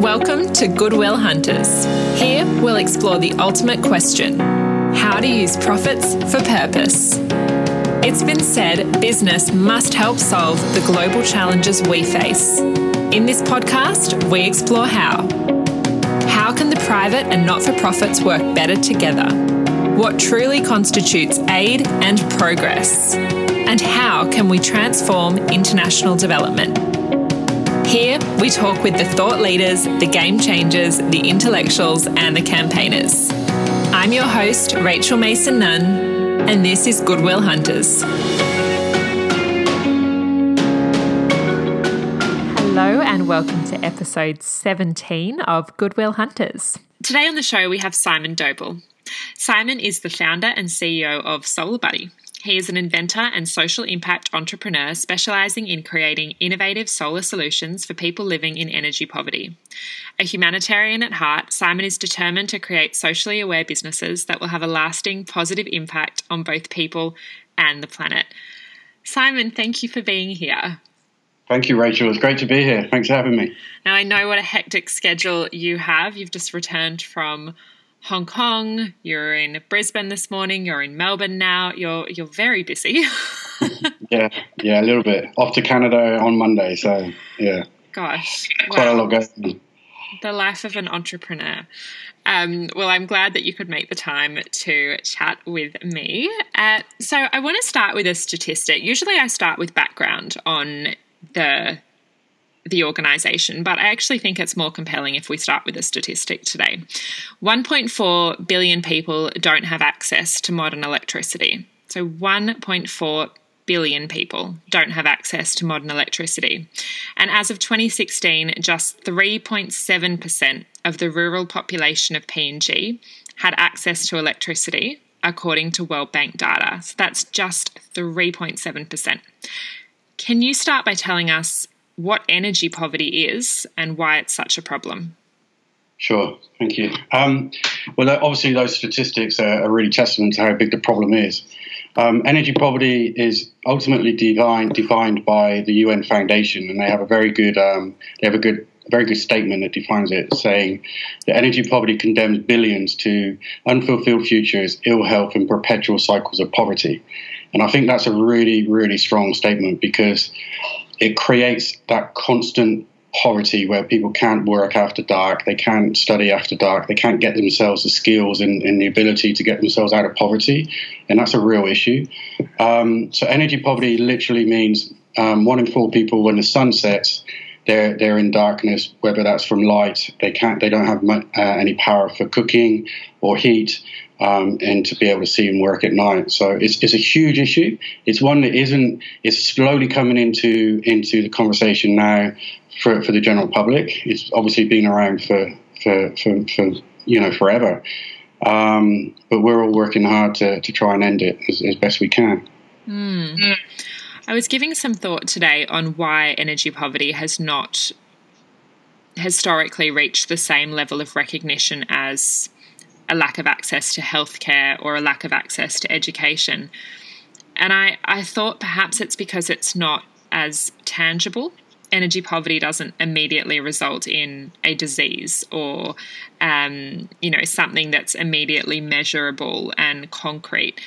Welcome to Goodwill Hunters. Here we'll explore the ultimate question how to use profits for purpose. It's been said business must help solve the global challenges we face. In this podcast, we explore how. How can the private and not for profits work better together? What truly constitutes aid and progress? And how can we transform international development? Here, we talk with the thought leaders, the game changers, the intellectuals, and the campaigners. I'm your host, Rachel Mason Nunn, and this is Goodwill Hunters. Hello, and welcome to episode 17 of Goodwill Hunters. Today on the show, we have Simon Doble. Simon is the founder and CEO of Solar Buddy. He is an inventor and social impact entrepreneur specializing in creating innovative solar solutions for people living in energy poverty. A humanitarian at heart, Simon is determined to create socially aware businesses that will have a lasting positive impact on both people and the planet. Simon, thank you for being here. Thank you, Rachel. It's great to be here. Thanks for having me. Now, I know what a hectic schedule you have. You've just returned from Hong Kong, you're in Brisbane this morning, you're in Melbourne now. You're you're very busy. yeah, yeah, a little bit. Off to Canada on Monday, so yeah. Gosh, quite a lot going. The life of an entrepreneur. Um, well, I'm glad that you could make the time to chat with me. Uh, so, I want to start with a statistic. Usually, I start with background on the the organisation, but I actually think it's more compelling if we start with a statistic today. 1.4 billion people don't have access to modern electricity. So 1.4 billion people don't have access to modern electricity. And as of 2016, just 3.7% of the rural population of PNG had access to electricity, according to World Bank data. So that's just 3.7%. Can you start by telling us what energy poverty is and why it's such a problem. Sure, thank you. Um, well, obviously, those statistics are, are, really testament to how big the problem is. Um, energy poverty is ultimately defined, defined by the UN Foundation, and they have a very good um, they have a good very good statement that defines it, saying that energy poverty condemns billions to unfulfilled futures, ill health, and perpetual cycles of poverty. And I think that's a really, really strong statement because it creates that constant poverty where people can't work after dark, they can't study after dark, they can't get themselves the skills and, and the ability to get themselves out of poverty, and that's a real issue. Um, so energy poverty literally means um, one in four people when the sun sets. They're, they're in darkness, whether that's from light, they can't, they don't have uh, any power for cooking or heat, um, and to be able to see and work at night. So it's, it's a huge issue. It's one that isn't. It's slowly coming into into the conversation now for, for the general public. It's obviously been around for for, for, for you know forever, um, but we're all working hard to, to try and end it as, as best we can. Mm. I was giving some thought today on why energy poverty has not historically reached the same level of recognition as a lack of access to healthcare or a lack of access to education. And I, I thought perhaps it's because it's not as tangible. Energy poverty doesn't immediately result in a disease or, um, you know, something that's immediately measurable and concrete.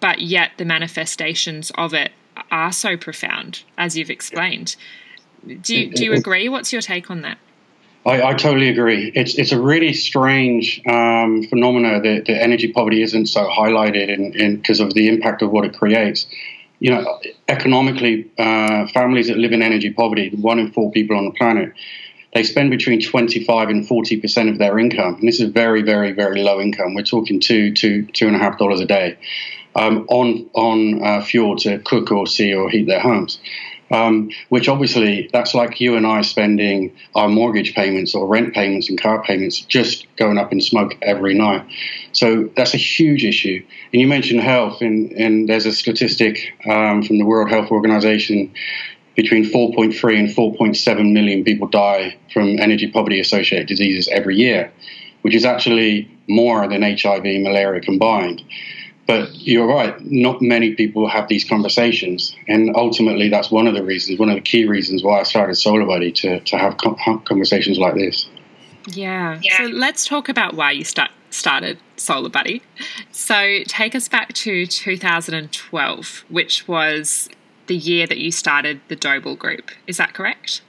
But yet the manifestations of it are so profound, as you've explained. Do you, do you agree? What's your take on that? I, I, totally agree. It's it's a really strange um, phenomena that, that, energy poverty isn't so highlighted because of the impact of what it creates. You know, economically, uh, families that live in energy poverty, one in four people on the planet, they spend between 25 and 40 percent of their income, and this is very, very, very low income. We're talking two, two, two and a half dollars a day um, on on uh, fuel to cook or see or heat their homes. Um, which obviously that's like you and I spending our mortgage payments or rent payments and car payments just going up in smoke every night. So that's a huge issue. And you mentioned health, and, and there's a statistic um, from the World Health Organization between 4.3 and 4.7 million people die from energy poverty associated diseases every year, which is actually more than HIV and malaria combined. But you're right, not many people have these conversations. And ultimately, that's one of the reasons, one of the key reasons why I started Solar Buddy to, to have conversations like this. Yeah. yeah. So let's talk about why you start, started Solar Buddy. So take us back to 2012, which was the year that you started the Doble Group. Is that correct?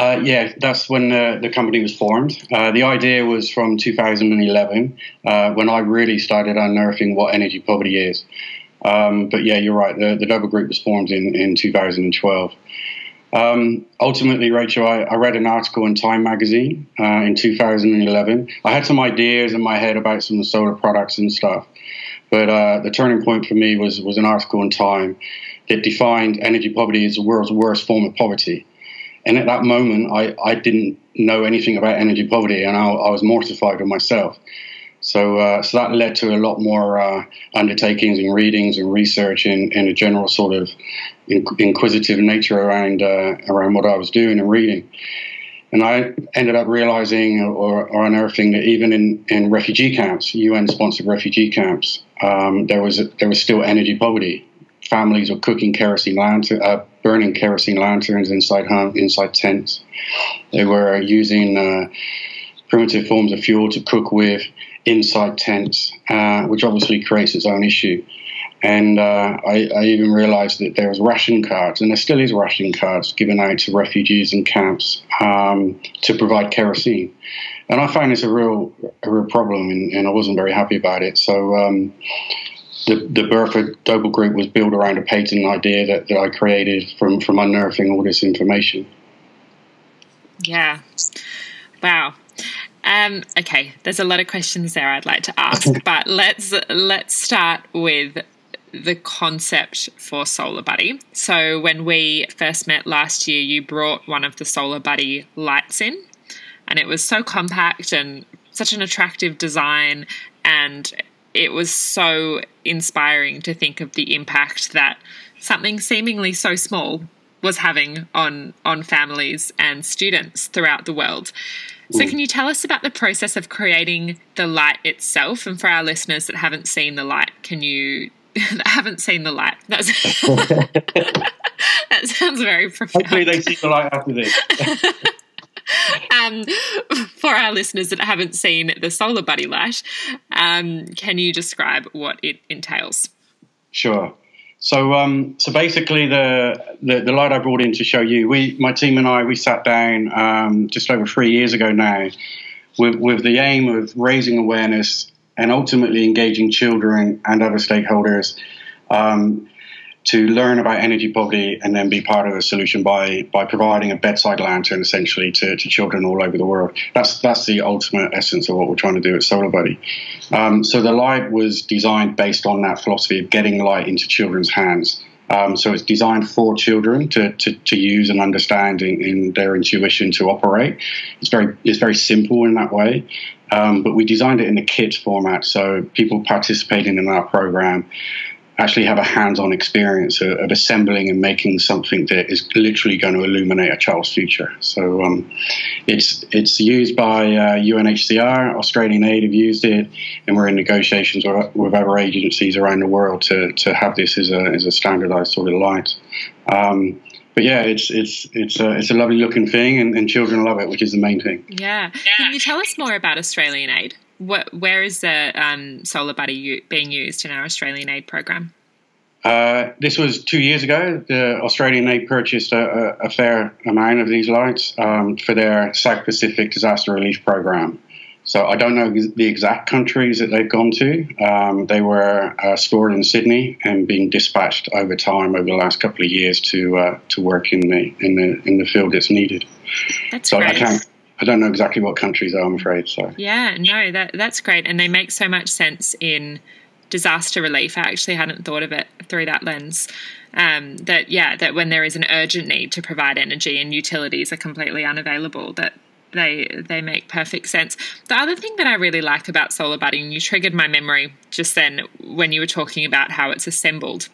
Uh, yeah, that's when the company was formed. Uh, the idea was from 2011, uh, when I really started unearthing what energy poverty is. Um, but yeah, you're right. The, the Doble Group was formed in, in 2012. Um, ultimately, Rachel, I, I, read an article in Time magazine uh, in 2011. I had some ideas in my head about some solar products and stuff, but uh, the turning point for me was was an article in Time that defined energy poverty as the world's worst form of poverty. And at that moment, I, I didn't know anything about energy poverty, and I, I was mortified with myself. So, uh, so that led to a lot more uh, undertakings and readings and research in, in a general sort of inquisitive nature around uh, around what I was doing and reading. And I ended up realizing or, or unearthing that even in, in refugee camps, UN-sponsored refugee camps, um, there was there was still energy poverty. Families were cooking kerosene uh, burning kerosene lanterns inside inside tents. They were using uh, primitive forms of fuel to cook with inside tents, uh, which obviously creates its own issue. And uh, I, I, even realized that there was ration cards, and there still is ration cards given out to refugees in camps um, to provide kerosene. And I found this a real, a real problem, and, and I wasn't very happy about it. So um, the, the Burford Doble Group was built around a patent idea that, that I created from, from unearthing all this information. Yeah. Wow. Um, okay, there's a lot of questions there I'd like to ask, but let's let's start with the concept for Solar Buddy. So when we first met last year, you brought one of the Solar Buddy lights in, and it was so compact and such an attractive design, and it was so inspiring to think of the impact that something seemingly so small was having on on families and students throughout the world. So, can you tell us about the process of creating the light itself? And for our listeners that haven't seen the light, can you that haven't seen the light? That's that sounds very profound. Hopefully, they see the light after this. Um, for our listeners that haven't seen the Solar Buddy light, um, can you describe what it entails? Sure. So, um, so basically, the, the, the light I brought in to show you, we, my team and I, we sat down um, just over three years ago now, with with the aim of raising awareness and ultimately engaging children and other stakeholders um, to learn about energy poverty and then be part of the solution by by providing a bedside lantern essentially to, to children all over the world. That's that's the ultimate essence of what we're trying to do at Solar Buddy. Um, so the light was designed based on that philosophy of getting light into children's hands. Um, so it's designed for children to, to, to use and understand in, in, their intuition to operate. It's very it's very simple in that way. Um, but we designed it in a kit format, so people participating in our program actually have a hands-on experience of, of, assembling and making something that is literally going to illuminate a child's future. So um, it's it's used by uh, UNHCR, Australian Aid have used it, and we're in negotiations with, with, other agencies around the world to, to have this as a as a standardized sort of light. Um, but yeah, it's it's it's a it's a lovely looking thing, and, and children love it, which is the main thing. Yeah. Can you tell us more about Australian Aid? What, where is the um, Solar Buddy u- being used in our Australian aid program? Uh, this was two years ago. The Australian Aid purchased a, a, a fair amount of these lights um, for their South Pacific disaster relief program. So I don't know the exact countries that they've gone to. Um, they were uh, stored in Sydney and being dispatched over time over the last couple of years to uh, to work in the in the in the field that's needed. That's so great. I can't I don't know exactly what countries are, I'm afraid. So yeah, no, that that's great, and they make so much sense in disaster relief. I actually hadn't thought of it through that lens. Um, that yeah, that when there is an urgent need to provide energy and utilities are completely unavailable, that they they make perfect sense. The other thing that I really like about Solar Buddy, you triggered my memory just then when you were talking about how it's assembled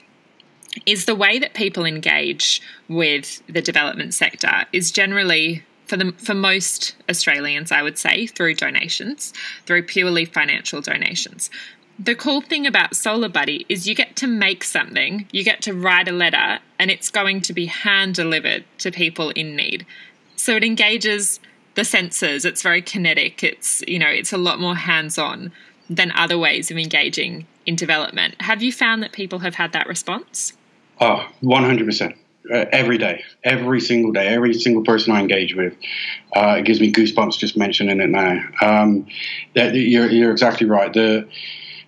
is the way that people engage with the development sector is generally for the for most Australians, I would say, through donations, through purely financial donations. The cool thing about Solar Buddy is you get to make something, you get to write a letter, and it's going to be hand delivered to people in need. So it engages the senses. It's very kinetic. It's you know it's a lot more hands on than other ways of engaging in development. Have you found that people have had that response? Oh, 100%. Uh, every day, every single day, every single person I engage with, uh, it gives me goosebumps just mentioning it now. Um, that, you're, you're exactly right. The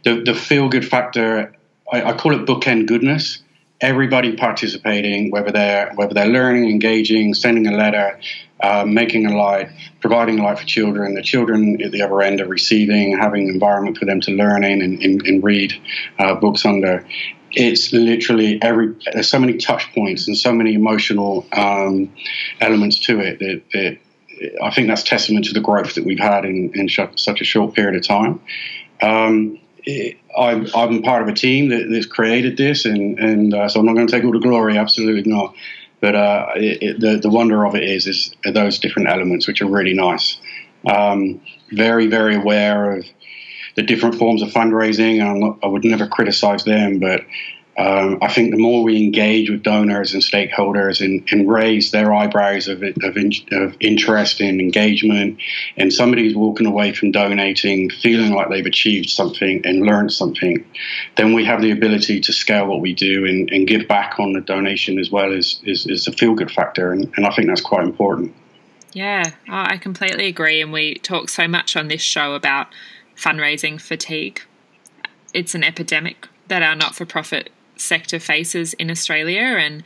the, the feel good factor, I, I, call it bookend goodness. Everybody participating, whether they're whether they're learning, engaging, sending a letter, uh, making a light, providing light for children. The children at the other end are receiving, having an environment for them to learn in and, and, and read uh, books under it's literally every there's so many touch points and so many emotional um, elements to it that, that, I think that's testament to the growth that we've had in, in sh- such a short period of time. Um, it, I'm, I'm, part of a team that, that's created this, and, and uh, so I'm not going to take all the glory, absolutely not. But uh, it, the, the wonder of it is, is those different elements, which are really nice. Um, very, very aware of the different forms of fundraising. Not, i would never criticize them, but um, I think the more we engage with donors and stakeholders and, and raise their eyebrows of, of, in, of, interest and engagement, and somebody's walking away from donating feeling like they've achieved something and learned something, then we have the ability to scale what we do and, and give back on the donation as well as, as, as a feel good factor. And, and I think that's quite important. Yeah, oh, I completely agree. And we talk so much on this show about fundraising fatigue. It's an epidemic that our not for profit sector faces in Australia, and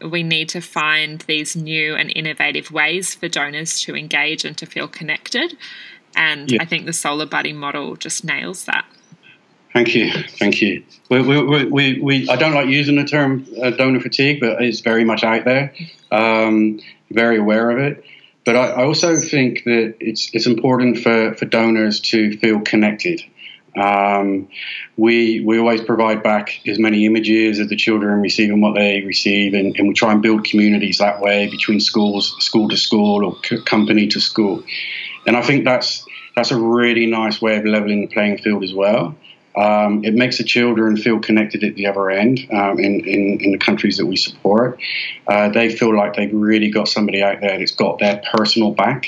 we need to find these new and innovative ways for donors to engage and to feel connected. And yeah. I think the Solar Buddy model just nails that. Thank you, thank you. We, we, we, we, I don't like using the term uh, donor fatigue, but it's very much out there. Um, very aware of it. But I, I also think that it's it's important for, for donors to feel connected. Um, we we always provide back as many images of the children receiving what they receive, and, and we try and build communities that way between schools, school to school, or c- company to school. And I think that's that's a really nice way of leveling the playing field as well. Um, it makes the children feel connected at the other end um, in, in, in, the countries that we support. Uh, they feel like they've really got somebody out there that's got their personal back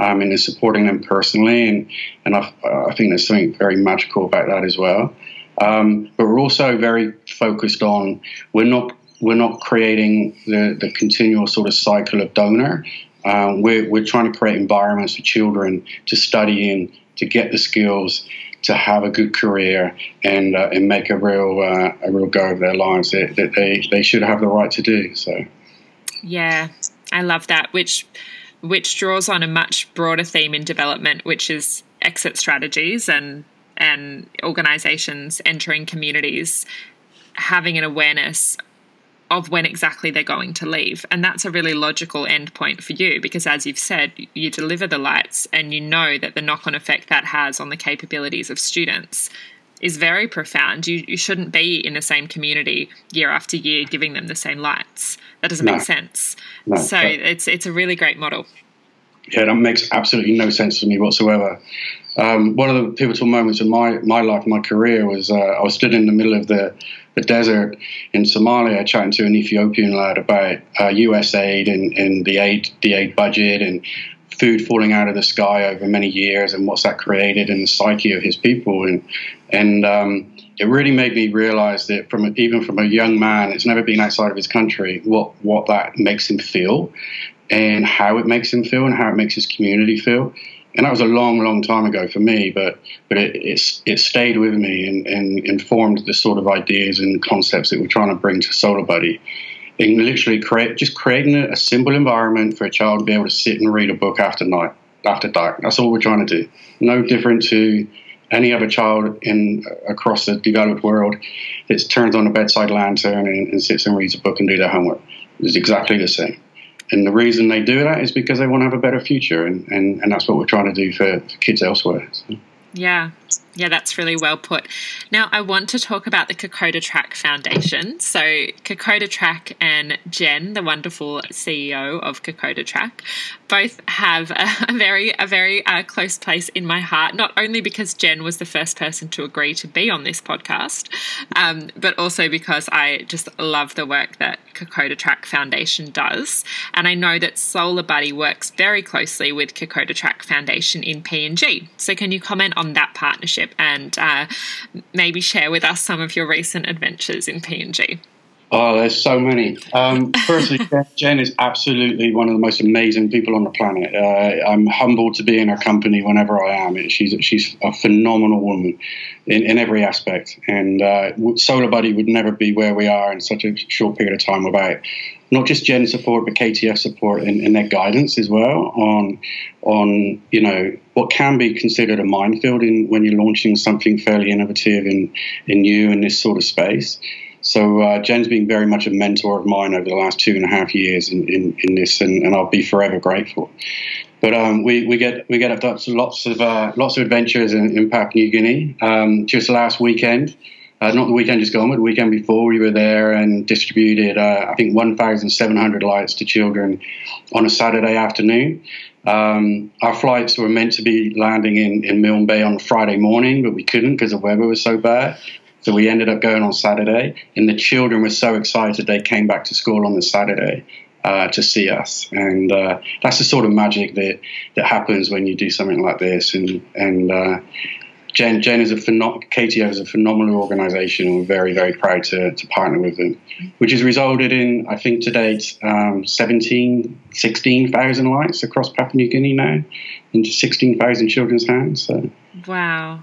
um, and is supporting them personally. And, and I, I think there's something very magical about that as well. Um, but we're also very focused on we're not we're not creating the, the continual sort of cycle of donor. Um, we're, we're trying to create environments for children to study in, to get the skills, to have a good career and uh, and make a real uh, a real go of their lives that, that, they they should have the right to do. So, yeah, I love that. Which which draws on a much broader theme in development, which is exit strategies and and organizations entering communities having an awareness of when exactly they're going to leave. And that's a really logical endpoint for you because, as you've said, you deliver the lights and you know that the knock on effect that has on the capabilities of students is very profound. You, you shouldn't be in the same community year after year giving them the same lights. That doesn't no. make sense. No, so it's it's a really great model. Yeah, that makes absolutely no sense to me whatsoever. Um, one of the pivotal moments in my, my life, my career, was uh, I was stood in the middle of the, the desert in Somalia chatting to an Ethiopian lad about uh, US aid and, and the aid the aid budget and food falling out of the sky over many years and what's that created in the psyche of his people. And and um, it really made me realize that from a, even from a young man, it's never been outside of his country, what what that makes him feel, and how it makes him feel, and how it makes his community feel and that was a long, long time ago for me, but but it it's, it stayed with me and, and informed the sort of ideas and concepts that we're trying to bring to Solar Buddy. And literally create just creating a, a simple environment for a child to be able to sit and read a book after night after dark. That's all we're trying to do. No different to any other child in uh, across the developed world that turns on a bedside lantern and, and sits and reads a book and do their homework. It's exactly the same and the reason they do that is because they want to have a better future, and, and, and that's what we're trying to do for, for kids elsewhere. So. Yeah, Yeah, that's really well put. Now, I want to talk about the Kokoda Track Foundation. So, Kokoda Track and Jen, the wonderful CEO of Kokoda Track, both have a, very, a very uh, close place in my heart. Not only because Jen was the first person to agree to be on this podcast, um, but also because I just love the work that Kokoda Track Foundation does, and I know that Solar Buddy works very closely with Kokoda Track Foundation in PNG. So, can you comment on that partnership? And uh, maybe share with us some of your recent adventures in PNG. Oh, there's so many. Um, firstly, Jen is absolutely one of the most amazing people on the planet. Uh, I'm humbled to be in her company whenever I am. She's she's a phenomenal woman in, in every aspect, and uh, Solar Buddy would never be where we are in such a short period of time without not just Jen support, but KTF support and, and their guidance as well on on you know what can be considered a minefield in when you're launching something fairly innovative and, and new in this sort of space. So uh, Jen's been very much a mentor of mine over the last two and a half years in, in, in this, and, and, I'll be forever grateful. But um, we, we get we get up to lots of uh, lots of adventures in, in Papua New Guinea. Um, just last weekend, uh, not the weekend just gone, but the weekend before, we were there and distributed uh, I think 1,700 lights to children on a Saturday afternoon. Um, our flights were meant to be landing in, in Milne Bay on Friday morning, but we couldn't because the weather was so bad. So we ended up going on Saturday, and the children were so excited they came back to school on the Saturday uh, to see us, and uh, that's the sort of magic that that happens when you do something like this. And and uh, Jen, Jen is a phenom- KTF is a phenomenal organisation. And we're very, very proud to, to partner with them, which has resulted in, I think, to date, um, 17, 16,000 lights across Papua New Guinea now, into 16,000 children's hands. So, wow.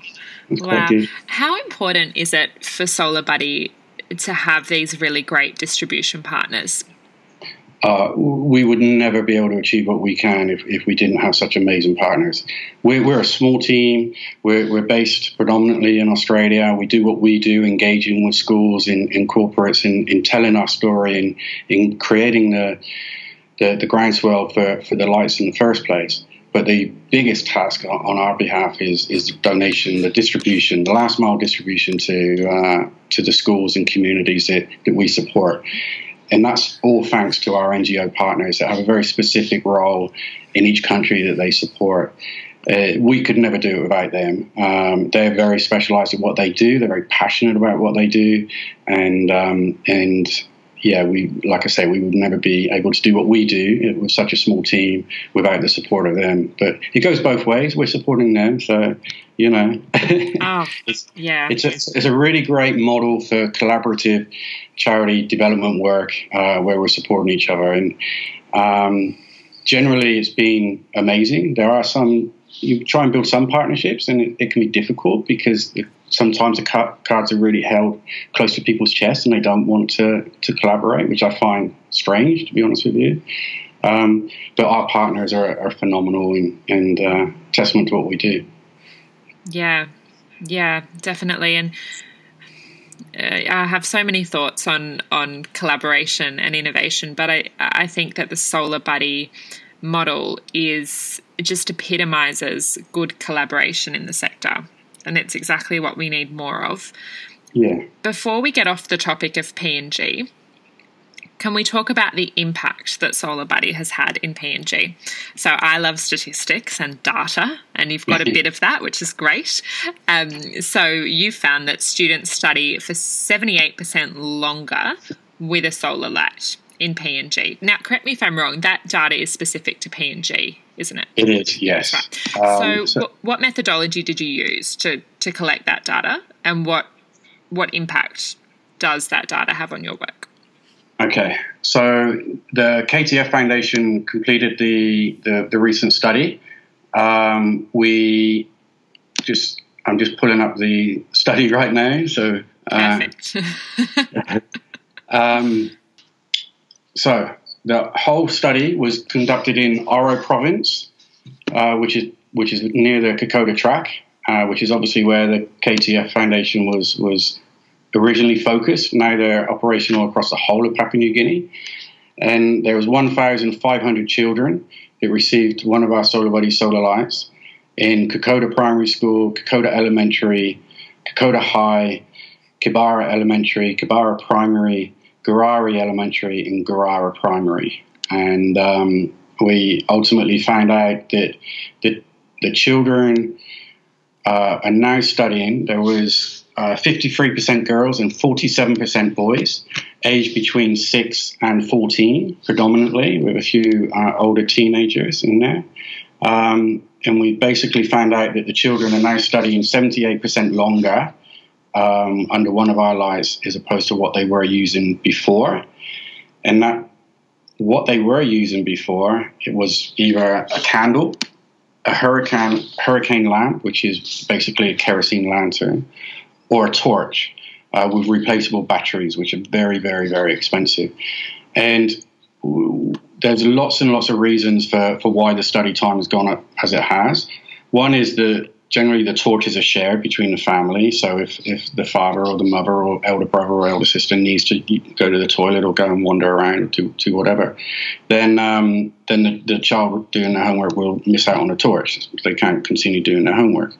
Wow. How important is it for Solar Buddy to have these really great distribution partners? Uh, we would never be able to achieve what we can if, if we didn't have such amazing partners. We're, we're a small team. We're, we're, based predominantly in Australia. We do what we do, engaging with schools, in, in corporates, in, in telling our story, in, in creating the, the, the groundswell for, for the lights in the first place. But the biggest task on our behalf is is the donation, the distribution, the last mile distribution to uh, to the schools and communities that, that we support. And that's all thanks to our NGO partners that have a very specific role in each country that they support. Uh, we could never do it without them. Um, they're very specialised in what they do. They're very passionate about what they do, and um, and yeah, we like I say, we would never be able to do what we do with such a small team without the support of them. But it goes both ways. We're supporting them, so you know, oh, it's, yeah, it's a, it's a really great model for collaborative charity development work uh, where we're supporting each other, and um, generally it's been amazing. There are some you try and build some partnerships, and it, it can be difficult because the sometimes the cards are really held close to people's chests and they don't want to, to collaborate, which I find strange, to be honest with you. Um, but our partners are, are phenomenal and, and uh, testament to what we do. Yeah, yeah, definitely. And uh, I have so many thoughts on on collaboration and innovation, but I I think that the Solar Buddy model is just epitomizes good collaboration in the sector and it's exactly what we need more of. Yeah. Before we get off the topic of PNG, can we talk about the impact that Solar Buddy has had in PNG? So I love statistics and data, and you've got a bit of that, which is great. Um, so you found that students study for 78% longer with a solar light in PNG. Now, correct me if I'm wrong, that data is specific to PNG, isn't it? It is, yes. Right. Um, so, so what, what, methodology did you use to, to collect that data, and what what impact does that data have on your work? Okay, so the KTF Foundation completed the the, the recent study. Um, we just I'm just pulling up the study right now. So uh, perfect. um, so the whole study was conducted in Oro Province, uh, which is which is near the Kokoda Track, uh, which is obviously where the KTF Foundation was was originally focused. Now they're operational across the whole of Papua New Guinea, and there was 1,500 children that received one of our Solar Buddy solar lights. in Kokoda Primary School, Kokoda Elementary, Kokoda High, Kibara Elementary, Kibara Primary, Garari Elementary, and Garara Primary. And um, we ultimately found out that the, the children uh, are now studying. There was uh, 53% girls and 47% boys, aged between 6 and 14, predominantly, with a few uh, older teenagers in there. Um, and we basically found out that the children are now studying 78% longer um, under one of our lights as opposed to what they were using before. And that what they were using before, it was either a candle, a hurricane hurricane lamp, which is basically a kerosene lantern, or a torch uh, with replaceable batteries, which are very, very, very expensive. And there's lots and lots of reasons for, for why the study time has gone up as it has. One is that generally the torches are shared between the family. So if, if the father or the mother or elder brother or elder sister needs to go to the toilet or go and wander around to, to whatever, then um, then the, the child doing their homework will miss out on the torch. They can't continue doing their homework.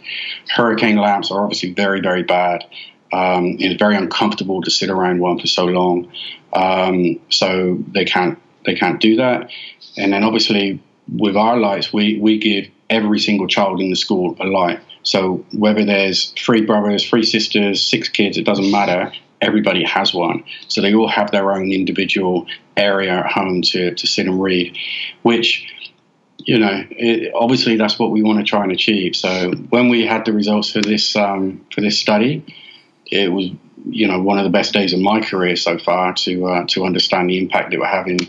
Hurricane lamps are obviously very, very bad. Um, it's very uncomfortable to sit around one for so long. Um, so they can't they can't do that. And then obviously with our lights, we, we give every single child in the school a light. So whether there's three brothers, three sisters, six kids, it doesn't matter. Everybody has one. So they all have their own individual area at home to, to sit and read, which, you know, it, obviously that's what we want to try and achieve. So when we had the results for this um, for this study, it was you know one of the best days of my career so far to uh, to understand the impact that we're having,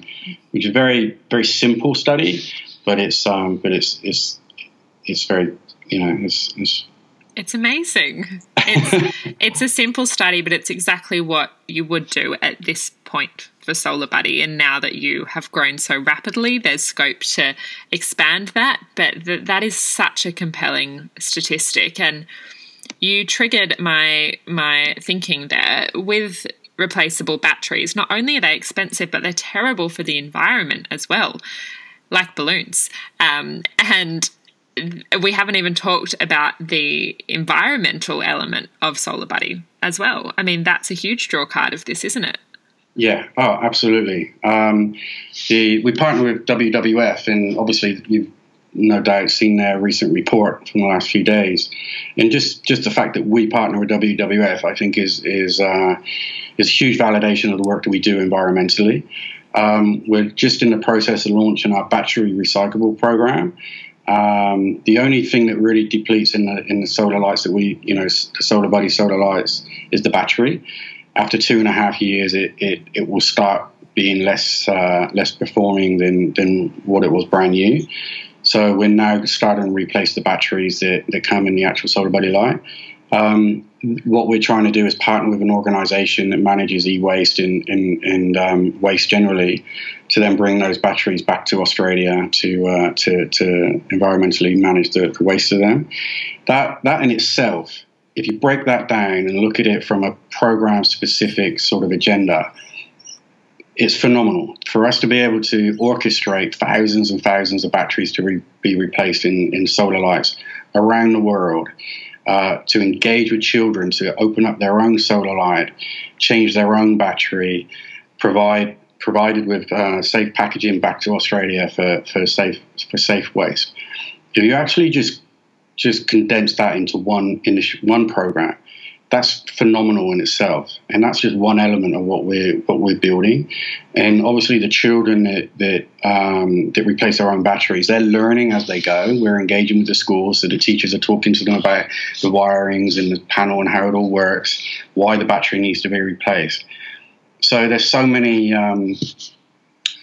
which is a very very simple study, but it's um, but it's it's it's very you know it's it's, it's amazing. It's it's a simple study, but it's exactly what you would do at this point for Solar Buddy. And now that you have grown so rapidly, there's scope to expand that. But th- that is such a compelling statistic and you triggered my my thinking there with replaceable batteries. Not only are they expensive, but they're terrible for the environment as well, like balloons. Um, and we haven't even talked about the environmental element of Solar Buddy as well. I mean, that's a huge draw card of this, isn't it? Yeah, oh, absolutely. Um, the, we partner with WWF, and obviously you've no doubt seen their recent report from the last few days, and just just the fact that we partner with WWF, I think, is is uh, is huge validation of the work that we do environmentally. Um, we're just in the process of launching our battery recyclable program. Um, the only thing that really depletes in the in the solar lights that we, you know, the Solar Buddy solar lights is the battery. After two and a half years, it it, it will start being less uh, less performing than than what it was brand new. So we're now starting to replace the batteries that, that come in the actual Solar Buddy light. Um, what we're trying to do is partner with an organization that manages e-waste and, um, waste generally to then bring those batteries back to Australia to, uh, to, to environmentally manage the, the waste of them. That, that in itself, if you break that down and look at it from a program specific sort of agenda, it's phenomenal for us to be able to orchestrate thousands and thousands of batteries to re- be replaced in, in solar lights around the world. Uh, to engage with children to open up their own solar light, change their own battery, provide provided with uh, safe packaging back to Australia for, for safe for safe waste. If you actually just just condense that into one in one program, that's phenomenal in itself, and that's just one element of what we're what we're building. And obviously, the children that that, um, that replace their own batteries, they're learning as they go. We're engaging with the schools, so the teachers are talking to them about the wirings and the panel and how it all works, why the battery needs to be replaced. So there's so many. Um,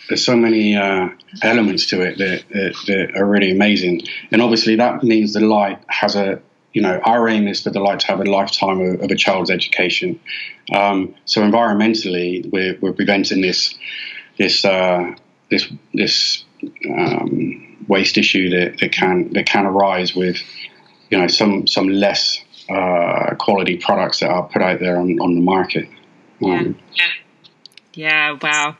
there's so many uh, elements to it that, that, that, are really amazing, and obviously that means the light has a you know, our aim is for the light to have a lifetime of, of a child's education. Um, so environmentally, we're, we're preventing this this uh, this this um, waste issue that, that can that can arise with you know some some less uh, quality products that are put out there on, on the market. Um, yeah. yeah. Wow.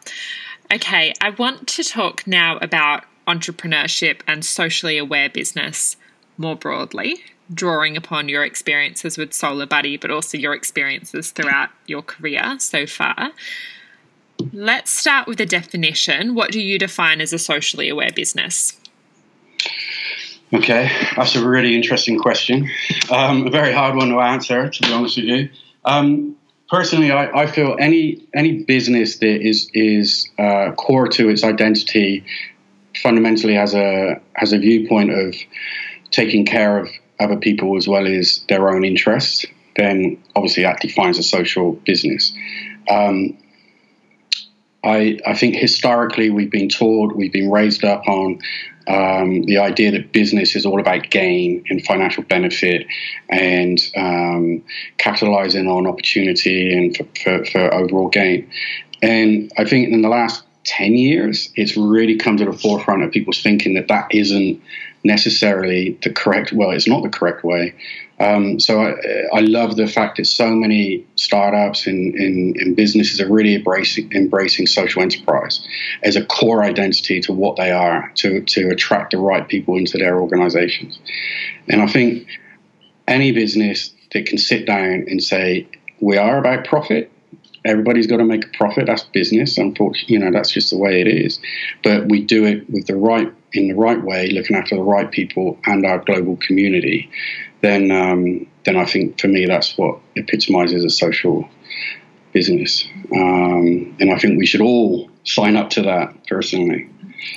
Okay. I want to talk now about entrepreneurship and socially aware business more broadly, drawing upon your experiences with Solar Buddy, but also your experiences throughout your career so far. Let's start with a definition. What do you define as a socially aware business? Okay, that's a really interesting question. Um, a very hard one to answer, to be honest with you. Um, personally, I, I, feel any any business that is is uh, core to its identity, fundamentally has a has a viewpoint of taking care of other people as well as their own interests, then obviously that defines a social business. Um, I, I think historically we've been taught, we've been raised up on um, the idea that business is all about gain and financial benefit and um, capitalizing on opportunity and for, for, for, overall gain. And I think in the last 10 years, it's really come to the forefront of people's thinking that that isn't necessarily the correct well it's not the correct way um, so I, I, love the fact that so many startups and, and, and, businesses are really embracing, embracing social enterprise as a core identity to what they are to, to attract the right people into their organizations and i think any business that can sit down and say we are about profit everybody's got to make a profit. That's business. Unfortunately, you know that's just the way it is. But we do it with the right in the right way, looking after the right people and our global community. Then, um, then I think for me that's what epitomizes a social business. Um, and I think we should all sign up to that personally.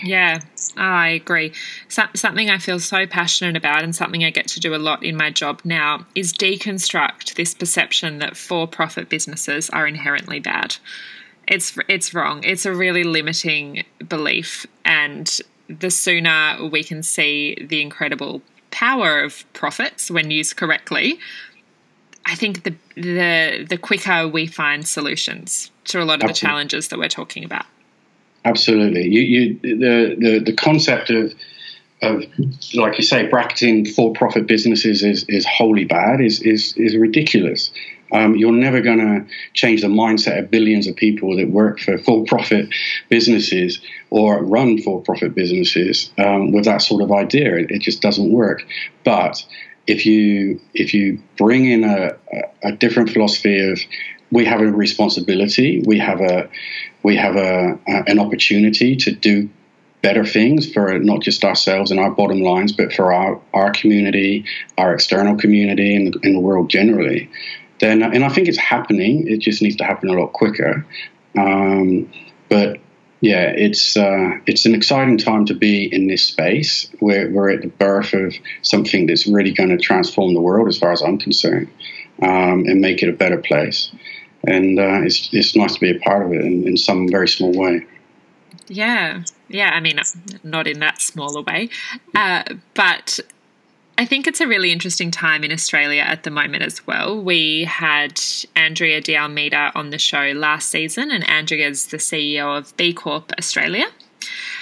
Yeah, I agree. So, something I feel so passionate about, and something I get to do a lot in my job now, is deconstruct this perception that for profit businesses are inherently bad. It's, it's wrong. It's a really limiting belief. And the sooner we can see the incredible power of profits when used correctly, I think the the the quicker we find solutions to a lot of Absolutely. the challenges that we're talking about. Absolutely. You, you, the, the, the concept of, of, like you say, bracketing for-profit businesses is, is wholly bad, is, is, is ridiculous. Um, you're never going to change the mindset of billions of people that work for for-profit businesses or run for-profit businesses um, with that sort of idea. It, it, just doesn't work. But if you if you bring in a, a different philosophy of we have a responsibility, we have a we have a, a, an opportunity to do better things for not just ourselves and our bottom lines, but for our, our community, our external community, and and the world generally. Then, and I think it's happening. It just needs to happen a lot quicker. Um, but yeah, it's uh, it's an exciting time to be in this space. We're, we're at the birth of something that's really going to transform the world, as far as I'm concerned, um, and make it a better place and uh, it's it's nice to be a part of it in, in some very small way. Yeah, yeah. I mean, not in that smaller way, uh, but I think it's a really interesting time in Australia at the moment as well. We had Andrea de Almeida on the show last season, and Andrea is the CEO of B Corp Australia.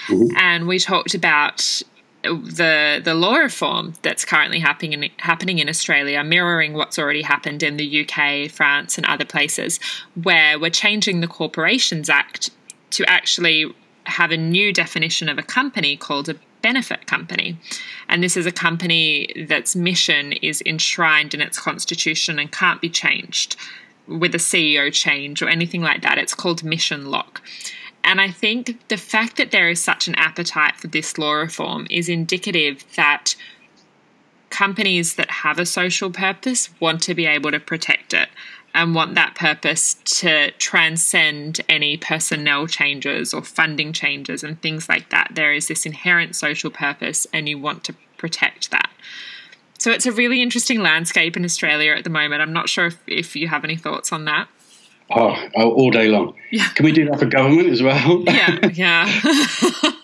Mm-hmm. And we talked about the the law reform that's currently happening in, happening in Australia, mirroring what's already happened in the UK, France, and other places, where we're changing the Corporations Act to actually have a new definition of a company called a benefit company. And this is a company that's mission is enshrined in its constitution and can't be changed with a CEO change or anything like that. It's called mission lock. And I think the fact that there is such an appetite for this law reform is indicative that companies that have a social purpose want to be able to protect it and want that purpose to transcend any personnel changes or funding changes and things like that. There is this inherent social purpose, and you want to protect that. So it's a really interesting landscape in Australia at the moment. I'm not sure if, if you have any thoughts on that. Oh, oh, all day long. Yeah. Can we do that for government as well? yeah, yeah.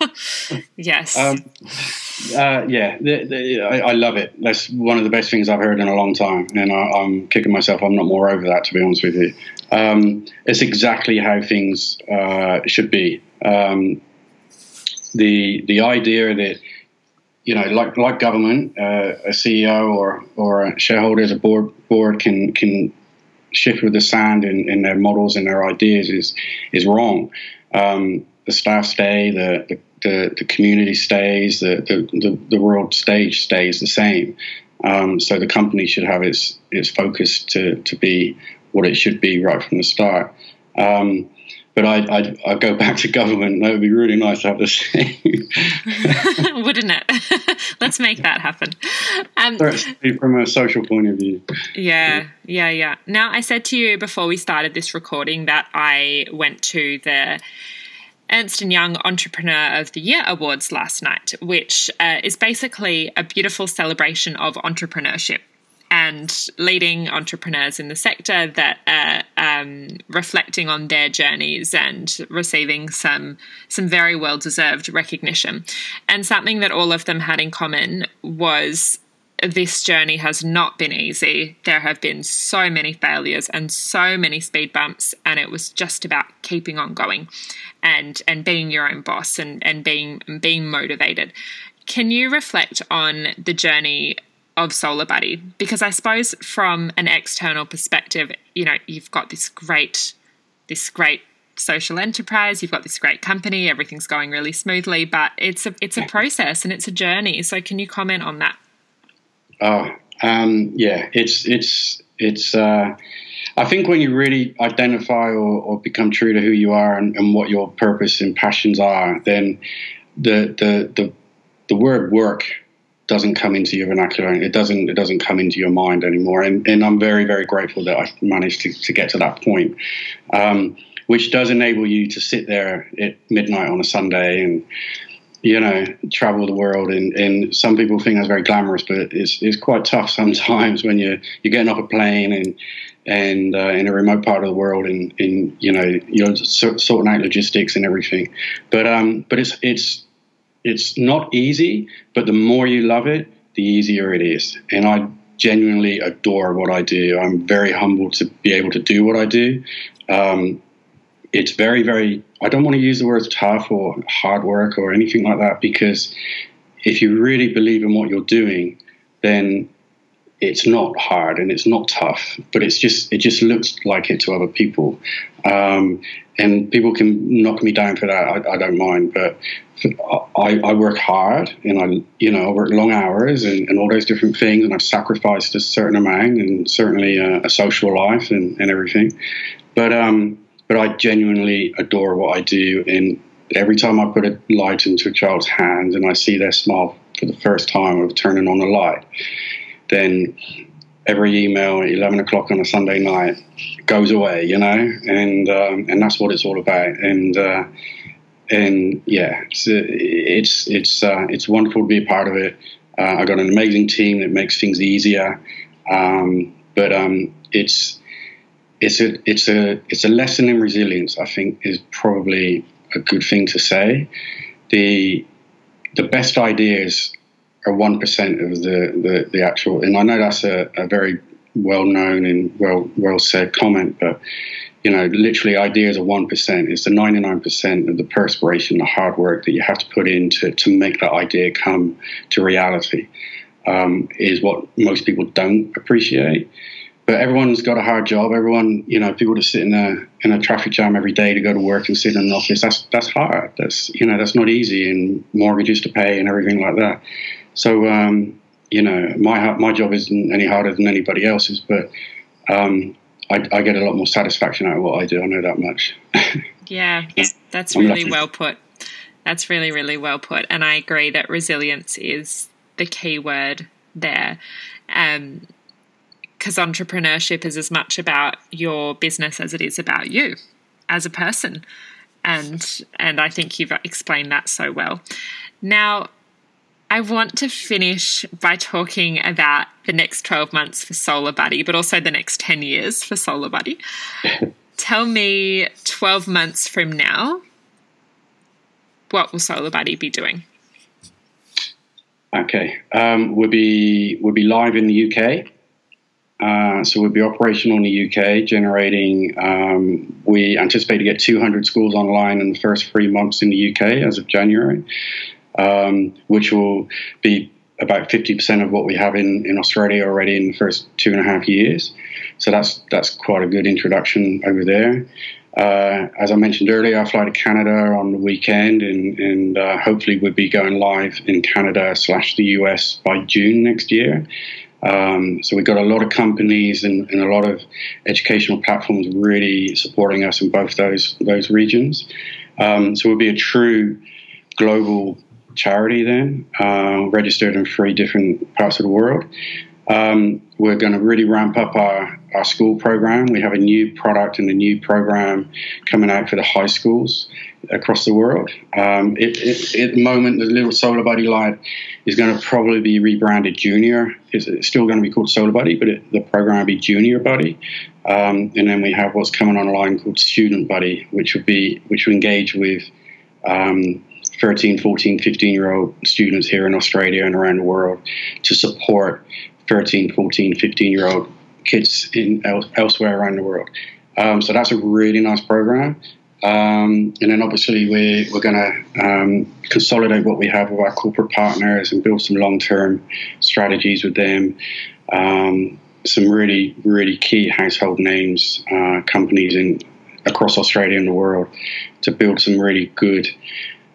yes. Um, uh, yeah, the, the, I, I, love it. That's one of the best things I've heard in a long time, and I, am kicking myself. I'm not more over that, to be honest with you. Um, it's exactly how things uh, should be. Um, the the idea that you know, like like government, uh, a CEO or or a shareholders, a board board can can shift with the sand in, in their models and their ideas is is wrong. Um, the staff stay, the, the, the, the community stays, the, the, the, the world stage stays the same. Um, so the company should have its its focus to, to be what it should be right from the start. Um, but I'd, I'd, I'd, go back to government. That would be really nice to have the same. Wouldn't it? Let's make that happen. Um, from a social point of view. Yeah, yeah, yeah. Now, I said to you before we started this recording that I went to the Ernst & Young Entrepreneur of the Year Awards last night, which uh, is basically a beautiful celebration of entrepreneurship and leading entrepreneurs in the sector that are um, reflecting on their journeys and receiving some some very well deserved recognition. And something that all of them had in common was this journey has not been easy. There have been so many failures and so many speed bumps, and it was just about keeping on going and and being your own boss and, and being being motivated. Can you reflect on the journey of Solar Buddy? Because I suppose from an external perspective, you know, you've got this great this great social enterprise, you've got this great company, everything's going really smoothly, but it's a it's a process and it's a journey. So can you comment on that? Oh, um, yeah, it's it's it's. Uh, I think when you really identify or, or become true to who you are and, and, what your purpose and passions are, then the the the, the word work doesn't come into your vernacular. It doesn't it doesn't come into your mind anymore. And and I'm very very grateful that I managed to, to get to that point, um, which does enable you to sit there at midnight on a Sunday and you know, travel the world. And, and some people think that's very glamorous, but it's, it's quite tough sometimes when you're, you're getting off a plane and, and uh, in a remote part of the world and, and you know, you're sorting out logistics and everything. But, um, but it's, it's, it's not easy, but the more you love it, the easier it is. And I genuinely adore what I do. I'm very humbled to be able to do what I do. Um, it's very, very, I don't want to use the words tough or hard work or anything like that because if you really believe in what you're doing, then it's not hard and it's not tough, but it's just it just looks like it to other people, um, and people can knock me down for that. I, I don't mind, but I, I, work hard and I you know I work long hours and, and, all those different things, and I've sacrificed a certain amount and certainly a, a social life and, and everything, but um, but I genuinely adore what I do. And every time I put a light into a child's hand and I see their smile for the first time of turning on a light, then every email at 11 o'clock on a Sunday night goes away, you know, and um, and that's what it's all about. And uh, and yeah, it's it's it's, uh, it's wonderful to be a part of it. Uh, I got an amazing team that makes things easier, um, but um, it's it's a it's a it's a lesson in resilience. I think is probably a good thing to say. The the best ideas are one percent of the, the, the actual, and I know that's a, a very well known and well well said comment, but you know, literally ideas are one percent. It's the ninety nine percent of the perspiration, the hard work that you have to put in to, to make that idea come to reality. Um, is what most people don't appreciate but everyone's got a hard job. Everyone, you know, people that sit in a in a traffic jam every day to go to work and sit in an office. That's that's hard. That's you know that's not easy, and mortgages to pay and everything like that. So um, you know, my my job isn't any harder than anybody else's, but um, I, I, get a lot more satisfaction out of what I do. I know that much. yeah, that's really well put. That's really really well put, and I agree that resilience is the key word there. Um, because entrepreneurship is as much about your business as it is about you as a person and and I think you've explained that so well. Now, I want to finish by talking about the next 12 months for Solar Buddy, but also the next 10 years for Solar Buddy. Tell me 12 months from now, what will Solar Buddy be doing? Okay, um, we'll be we'll be live in the UK. Uh, so we'll be operational in the UK, generating. Um, we anticipate to get 200 schools online in the first three months in the UK as of January, um, which will be about 50% of what we have in, in Australia already in the first two and a half years. So that's that's quite a good introduction over there. Uh, as I mentioned earlier, I fly to Canada on the weekend, and, and uh, hopefully we'll be going live in Canada slash the US by June next year. Um, so we've got a lot of companies and, and, a lot of educational platforms really supporting us in both those those regions. Um, so we'll be a true global charity then, uh, registered in three different parts of the world. Um, we're going to really ramp up our, our school program. We have a new product and a new program coming out for the high schools across the world. Um, it, it, at the moment, the little Solar Buddy light is going to probably be rebranded Junior. It's, still going to be called Solar Buddy, but it, the program will be Junior Buddy. Um, and then we have what's coming online called Student Buddy, which would be which will engage with um, 13, 14, 15 year old students here in Australia and around the world to support 13, 14, 15 year old kids in elsewhere around the world. Um, so that's a really nice program. Um, and then obviously we're, we're going to um, consolidate what we have with our corporate partners and build some long term strategies with them. Um, some really, really key household names, uh, companies in across Australia and the world to build some really good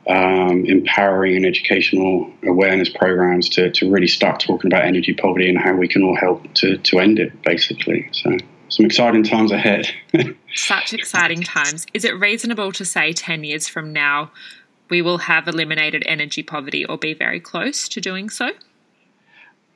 um, empowering and educational awareness programs to, to really start talking about energy poverty and how we can all help to, to end it, basically. So, some exciting times ahead. Such exciting times. Is it reasonable to say 10 years from now we will have eliminated energy poverty or be very close to doing so?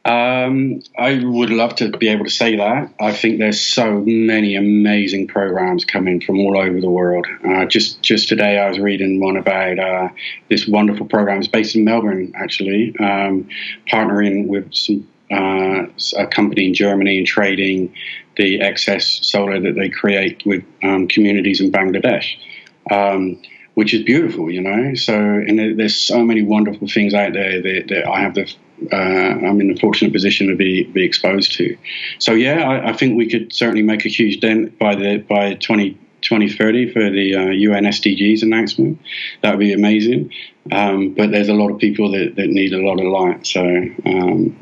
Um, I would love to be able to say that. I think there's so many amazing programs coming from all over the world. Uh, just just today, I was reading one about uh, this wonderful program. It's based in Melbourne, actually, um, partnering with some uh, a company in Germany and trading the excess solar that they create with um, communities in Bangladesh. Um, which is beautiful, you know. So, and there's so many wonderful things out there that, that I have the uh, I'm in a fortunate position to be be exposed to. So yeah, I, I, think we could certainly make a huge dent by the by 20, 2030 for the uh, UN SDGs announcement. That would be amazing. Um, but there's a lot of people that, that need a lot of light. So um,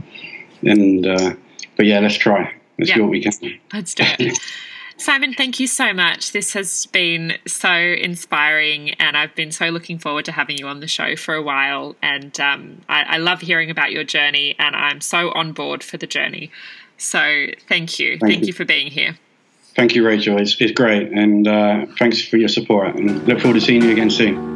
and uh, but yeah, let's try. Let's yeah. do what we can. Let's do it. Simon, thank you so much. This has been so inspiring, and I've been so looking forward to having you on the show for a while. And um, I, I, love hearing about your journey, and I'm so on board for the journey. So thank you. Thank, thank you. you. for being here. Thank you, Rachel. It's, it's great, and uh, thanks for your support. And look forward to seeing you again soon.